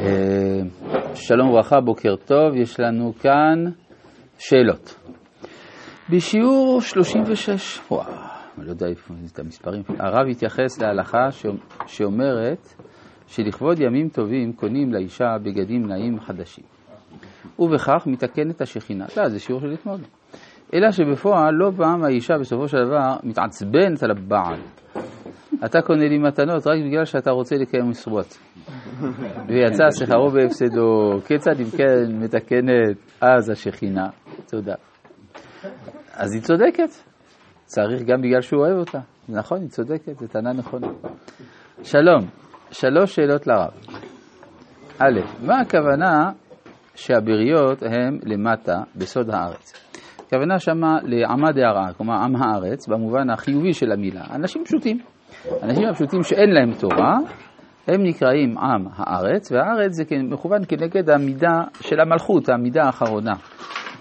אה, שלום וברכה, בוקר טוב, יש לנו כאן שאלות. בשיעור 36, וואו, אני לא יודע איפה את המספרים, הרב התייחס להלכה שאומרת שלכבוד ימים טובים קונים לאישה בגדים נעים חדשים, ובכך מתקנת השכינה. לא, זה שיעור של אתמול. אלא שבפועל לא פעם האישה בסופו של דבר מתעצבנת על הבעל. אתה קונה לי מתנות רק בגלל שאתה רוצה לקיים משרות. ויצא שכרו בהפסדו, כיצד אם כן מתקנת אז השכינה? תודה. אז היא צודקת, צריך גם בגלל שהוא אוהב אותה. נכון, היא צודקת, זו טענה נכונה. שלום, שלוש שאלות לרב. א', מה הכוונה שהבריות הם למטה בסוד הארץ? הכוונה שמה לעמד הערה, כלומר עם הארץ, במובן החיובי של המילה. אנשים פשוטים. אנשים הפשוטים שאין להם תורה, הם נקראים עם הארץ, והארץ זה מכוון כנגד המידה של המלכות, המידה האחרונה,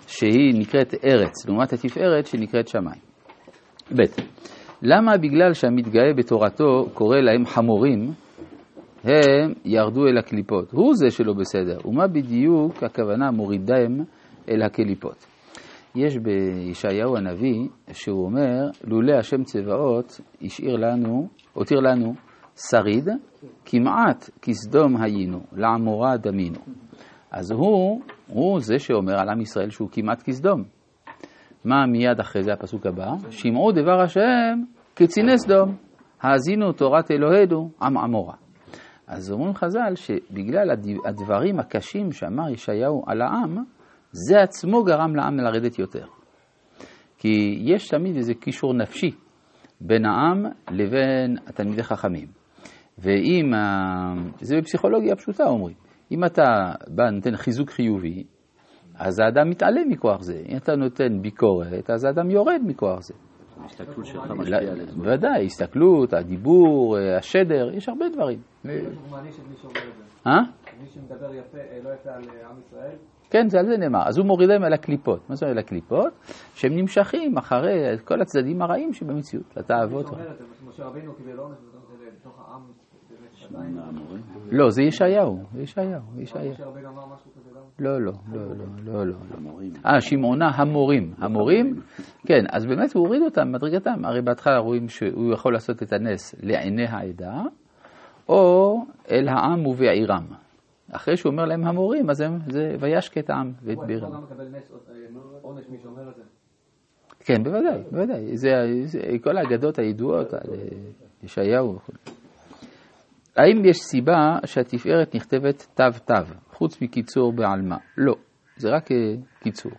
שהיא נקראת ארץ, לעומת התפארת שנקראת שמיים. ב. למה בגלל שהמתגאה בתורתו קורא להם חמורים, הם ירדו אל הקליפות? הוא זה שלא בסדר. ומה בדיוק הכוונה מורידם אל הקליפות? יש בישעיהו הנביא, שהוא אומר, לולא השם צבאות השאיר לנו, הותיר לנו שריד, כמעט כסדום היינו, לעמורה דמינו. אז הוא, הוא זה שאומר על עם ישראל שהוא כמעט כסדום. מה מיד אחרי זה הפסוק הבא? שמעו דבר השם כציני סדום, האזינו תורת אלוהינו עם עמורה. אז אומרים חז"ל שבגלל הדברים הקשים שאמר ישעיהו על העם, זה עצמו גרם לעם לרדת יותר. כי יש תמיד איזה קישור נפשי בין העם לבין התלמידי חכמים. ואם, זה בפסיכולוגיה פשוטה אומרים, אם אתה בא נותן חיזוק חיובי, אז האדם מתעלם מכוח זה. אם אתה נותן ביקורת, אז האדם יורד מכוח זה. ההסתכלות שלך משפיעה על זה. בוודאי, הסתכלות, הדיבור, השדר, יש הרבה דברים. הוא מעניש את מי שאומר את זה. אה? מי שמדבר יפה, לא יפה על עם ישראל, כן, זה על זה נאמר. אז הוא מוריד להם על הקליפות. מה זה על הקליפות? שהם נמשכים אחרי כל הצדדים הרעים שבמציאות, לתאוות. שאומר את זה, משה רבינו קיבל עונש בתוך העם, באמת עדיין. לא, זה ישעיהו, זה ישעיהו, ישעיהו. לא, לא, לא, לא, לא, לא. אה, שמעונה המורים. המורים, כן, אז באמת הוא הוריד אותם, מדרגתם. הרי בהתחלה רואים שהוא יכול לעשות את הנס לעיני העדה, או אל העם ובעירם. אחרי שהוא אומר להם המורים, אז הם, זה וישקט העם ואת הוא כן, בוודאי, בוודאי. זה, זה כל האגדות הידועות על אה, ישעיהו וכו'. האם יש סיבה שהתפארת נכתבת תו-תו, חוץ מקיצור בעלמא? לא, זה רק אה, קיצור.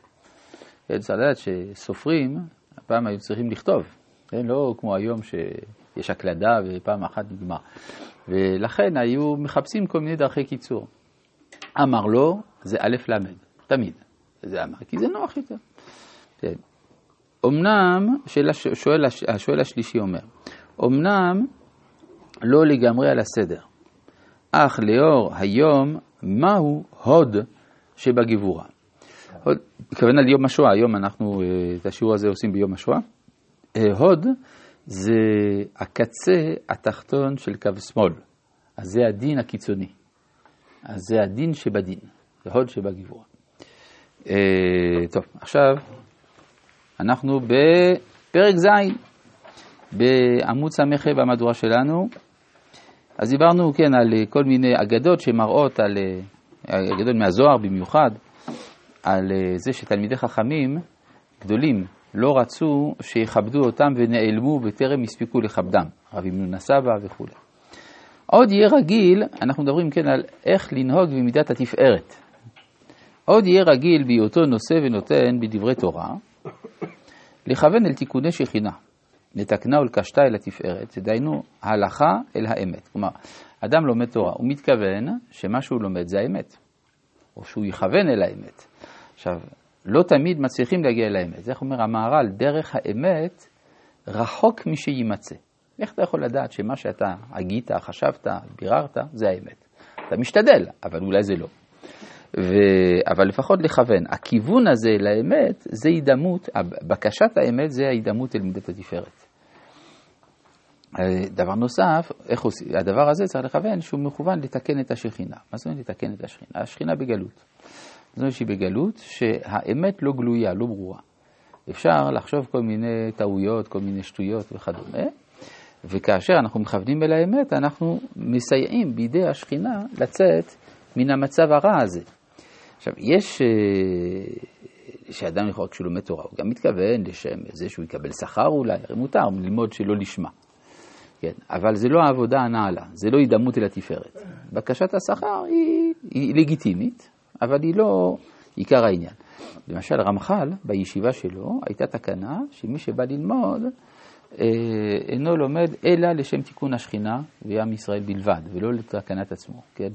כן, צריך לדעת שסופרים, הפעם היו צריכים לכתוב, כן, לא כמו היום שיש הקלדה ופעם אחת נגמר. ולכן היו מחפשים כל מיני דרכי קיצור. אמר לו, זה א' ל', תמיד. זה אמר, כי זה נוח יותר. כן. אמנם, שואל, השואל השלישי אומר, אמנם לא לגמרי על הסדר, אך לאור היום, מהו הוד שבגבורה? הוד, הכוונה ליום השואה, היום אנחנו אה, את השיעור הזה עושים ביום השואה. אה, הוד זה הקצה התחתון של קו שמאל, אז זה הדין הקיצוני. אז זה הדין שבדין, זה הוד שבגבורה. אה, טוב, עכשיו אנחנו בפרק ז', בעמוד ס"ח במהדורה שלנו. אז דיברנו, כן, על כל מיני אגדות שמראות על, אגדות מהזוהר במיוחד, על זה שתלמידי חכמים גדולים לא רצו שיכבדו אותם ונעלמו בטרם הספיקו לכבדם, רבי מנונה סבא וכו'. עוד יהיה רגיל, אנחנו מדברים כן על איך לנהוג במידת התפארת. עוד יהיה רגיל בהיותו נושא ונותן בדברי תורה, לכוון אל תיקוני שכינה, לתקנה ולקשתה אל התפארת, דהיינו הלכה אל האמת. כלומר, אדם לומד תורה, הוא מתכוון שמה שהוא לומד זה האמת, או שהוא יכוון אל האמת. עכשיו, לא תמיד מצליחים להגיע אל האמת. איך אומר המהר"ל? דרך האמת רחוק משיימצא. איך אתה יכול לדעת שמה שאתה הגית, חשבת, ביררת, זה האמת? אתה משתדל, אבל אולי זה לא. ו... אבל לפחות לכוון. הכיוון הזה לאמת זה הידמות, בקשת האמת זה ההידמות אל מידת התפארת. אה, דבר נוסף, איך עושים, הדבר הזה צריך לכוון שהוא מכוון לתקן את השכינה. מה זאת אומרת לתקן את השכינה? השכינה בגלות. זאת אומרת שהיא בגלות שהאמת לא גלויה, לא ברורה. אפשר לחשוב כל מיני טעויות, כל מיני שטויות וכדומה, וכאשר אנחנו מכוונים אל האמת, אנחנו מסייעים בידי השכינה לצאת מן המצב הרע הזה. עכשיו, יש, אה, שאדם יכול, כשהוא לומד תורה, הוא גם מתכוון לשם זה שהוא יקבל שכר אולי, הרי מותר ללמוד שלא לשמה. כן, אבל זה לא העבודה הנעלה, זה לא הידמות אל התפארת. בקשת השכר היא, היא לגיטימית, אבל היא לא עיקר העניין. למשל, רמח"ל, בישיבה שלו, הייתה תקנה שמי שבא ללמוד, אה, אינו לומד אלא לשם תיקון השכינה ועם ישראל בלבד, ולא לתקנת עצמו, כן?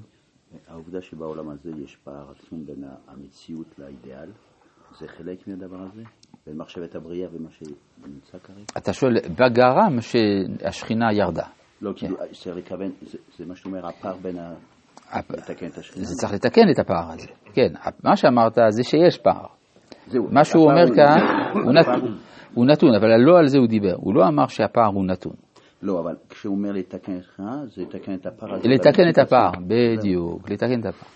העובדה שבעולם הזה יש פער עצום בין המציאות לאידיאל, זה חלק מהדבר הזה? בין מחשבת הבריאה ומה שנמצא כרגע? אתה שואל, בגרם שהשכינה ירדה. לא, כאילו, צריך לכוון, זה מה שאתה אומר, הפער בין ה... לתקן את השכינה. זה צריך לתקן את הפער הזה, כן. מה שאמרת זה שיש פער. מה שהוא אומר כאן, הוא נתון, אבל לא על זה הוא דיבר. הוא לא אמר שהפער הוא נתון. לא, אבל כשהוא אומר לתקן לך, זה לתקן את הפער. לתקן את הפער, בדיוק, לתקן את הפער.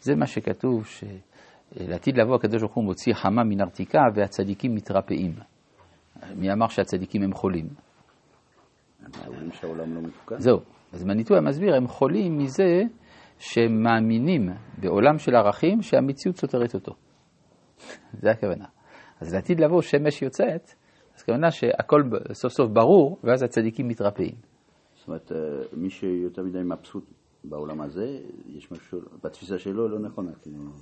זה מה שכתוב, שלעתיד לבוא הקדוש ברוך הוא מוציא חמה מן ארתיקה והצדיקים מתרפאים. מי אמר שהצדיקים הם חולים? שהעולם לא מתוקן. זהו. אז מניטו המסביר, הם חולים מזה שהם מאמינים בעולם של ערכים שהמציאות סותרת אותו. זה הכוונה. אז לעתיד לבוא שמש יוצאת, אז כוונה שהכל סוף סוף ברור, ואז הצדיקים מתרפאים. זאת אומרת, אה, מי שיותר מדי מבסוט בעולם הזה, יש משהו, בתפיסה שלו לא נכונה.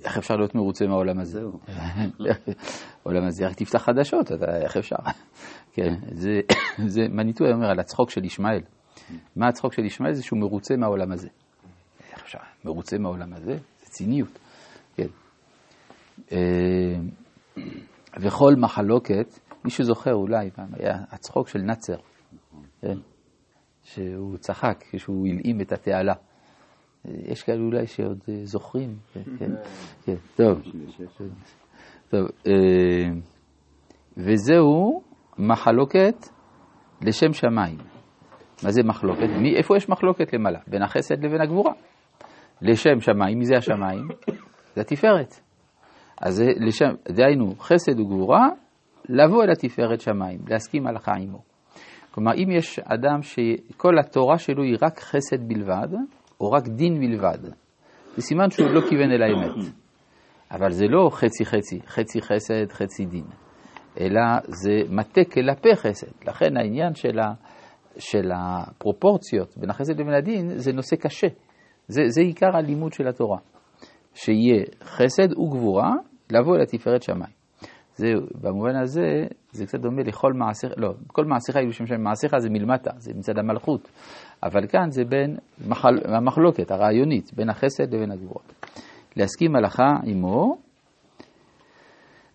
איך אפשר להיות מרוצה מהעולם הזה? העולם הזה, רק תפתח חדשות, אתה, איך אפשר? כן, זה, זה מניטו אומר על הצחוק של ישמעאל. מה הצחוק של ישמעאל? זה שהוא מרוצה מהעולם הזה. איך אפשר? מרוצה מהעולם הזה? זה ציניות. כן. אה, וכל מחלוקת, מי שזוכר אולי, היה הצחוק של נאצר, כן? שהוא צחק כשהוא הלאים את התעלה. יש כאלה אולי שעוד אה, זוכרים, כן, כן, כן טוב, טוב, אה, וזהו מחלוקת לשם שמיים. מה זה מחלוקת? מי, איפה יש מחלוקת למעלה? בין החסד לבין הגבורה. לשם שמיים, מי זה השמיים? זה התפארת. אז לשם, דהיינו, חסד וגבורה, לבוא אל התפארת שמיים, להסכים הלכה עמו. כלומר, אם יש אדם שכל התורה שלו היא רק חסד בלבד, או רק דין בלבד, זה סימן שהוא לא כיוון אל האמת. אבל זה לא חצי חצי, חסד, חצי דין, אלא זה מטה כלפי חסד. לכן העניין של, ה, של הפרופורציות בין החסד לבין הדין זה נושא קשה. זה, זה עיקר הלימוד של התורה. שיהיה חסד וגבורה, לבוא אל התפארת שמיים. זה, במובן הזה, זה קצת דומה לכל מעשיך, לא, כל מעשיך יהיו שם שם, מעשיך זה מלמטה, זה מצד המלכות. אבל כאן זה בין מחל, המחלוקת הרעיונית, בין החסד לבין הגבורות. להסכים הלכה עמו,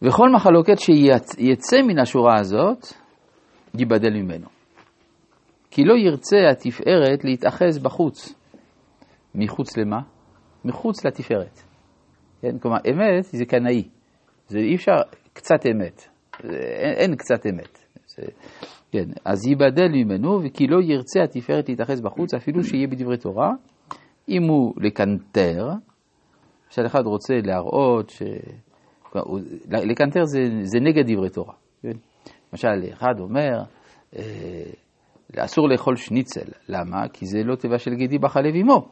וכל מחלוקת שיצא מן השורה הזאת, ייבדל ממנו. כי לא ירצה התפארת להתאחז בחוץ. מחוץ למה? מחוץ לתפארת. כן? כלומר, אמת זה קנאי. זה אי אפשר קצת אמת. אין, אין קצת אמת. זה, כן, אז ייבדל ממנו, וכי לא ירצה התפארת להתאחז בחוץ, אפילו שיהיה בדברי תורה, אם הוא לקנטר, מצד אחד רוצה להראות ש... לקנטר זה, זה נגד דברי תורה. כן? למשל, אחד אומר, אה, אסור לאכול שניצל. למה? כי זה לא תיבה של גידי בחלב אמו.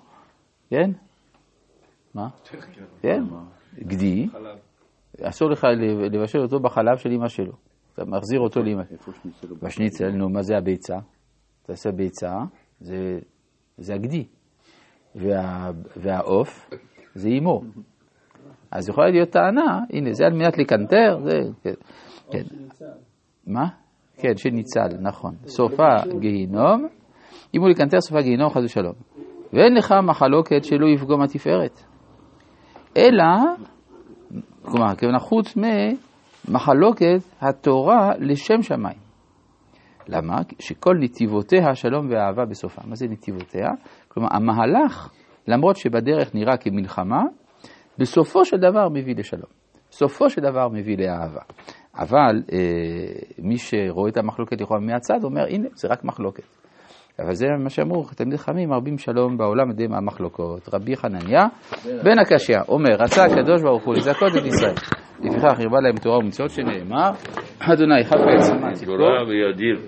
כן? מה? כן, גדי, אסור לך לבשל אותו בחלב של אמא שלו. אתה מחזיר אותו לאמא. בשניצל, נו, מה זה הביצה? אתה עושה ביצה, זה הגדי. והעוף, זה אמו. אז יכולה להיות טענה, הנה, זה על מנת לקנטר, זה... כן. כן. מה? כן, שניצל, נכון. סופה גיהינום, אם הוא לקנטר סופה גיהינום, חס ושלום. ואין לך מחלוקת שלא יפגום התפארת. אלא, כלומר, כיוון חוץ ממחלוקת התורה לשם שמיים. למה? שכל נתיבותיה שלום ואהבה בסופה. מה זה נתיבותיה? כלומר, המהלך, למרות שבדרך נראה כמלחמה, בסופו של דבר מביא לשלום. סופו של דבר מביא לאהבה. אבל אה, מי שרואה את המחלוקת לכאורה מהצד אומר, הנה, זה רק מחלוקת. אבל זה מה שאמרו, תלמידי חכמים מרבים שלום בעולם ידי מהמחלוקות. רבי חנניה בן הקשיא אומר, רצה הקדוש ברוך הוא לזכות את ישראל. לפיכך הרבה להם תורה ומצוות שנאמר, אדוני חפץ. תורה וידיר.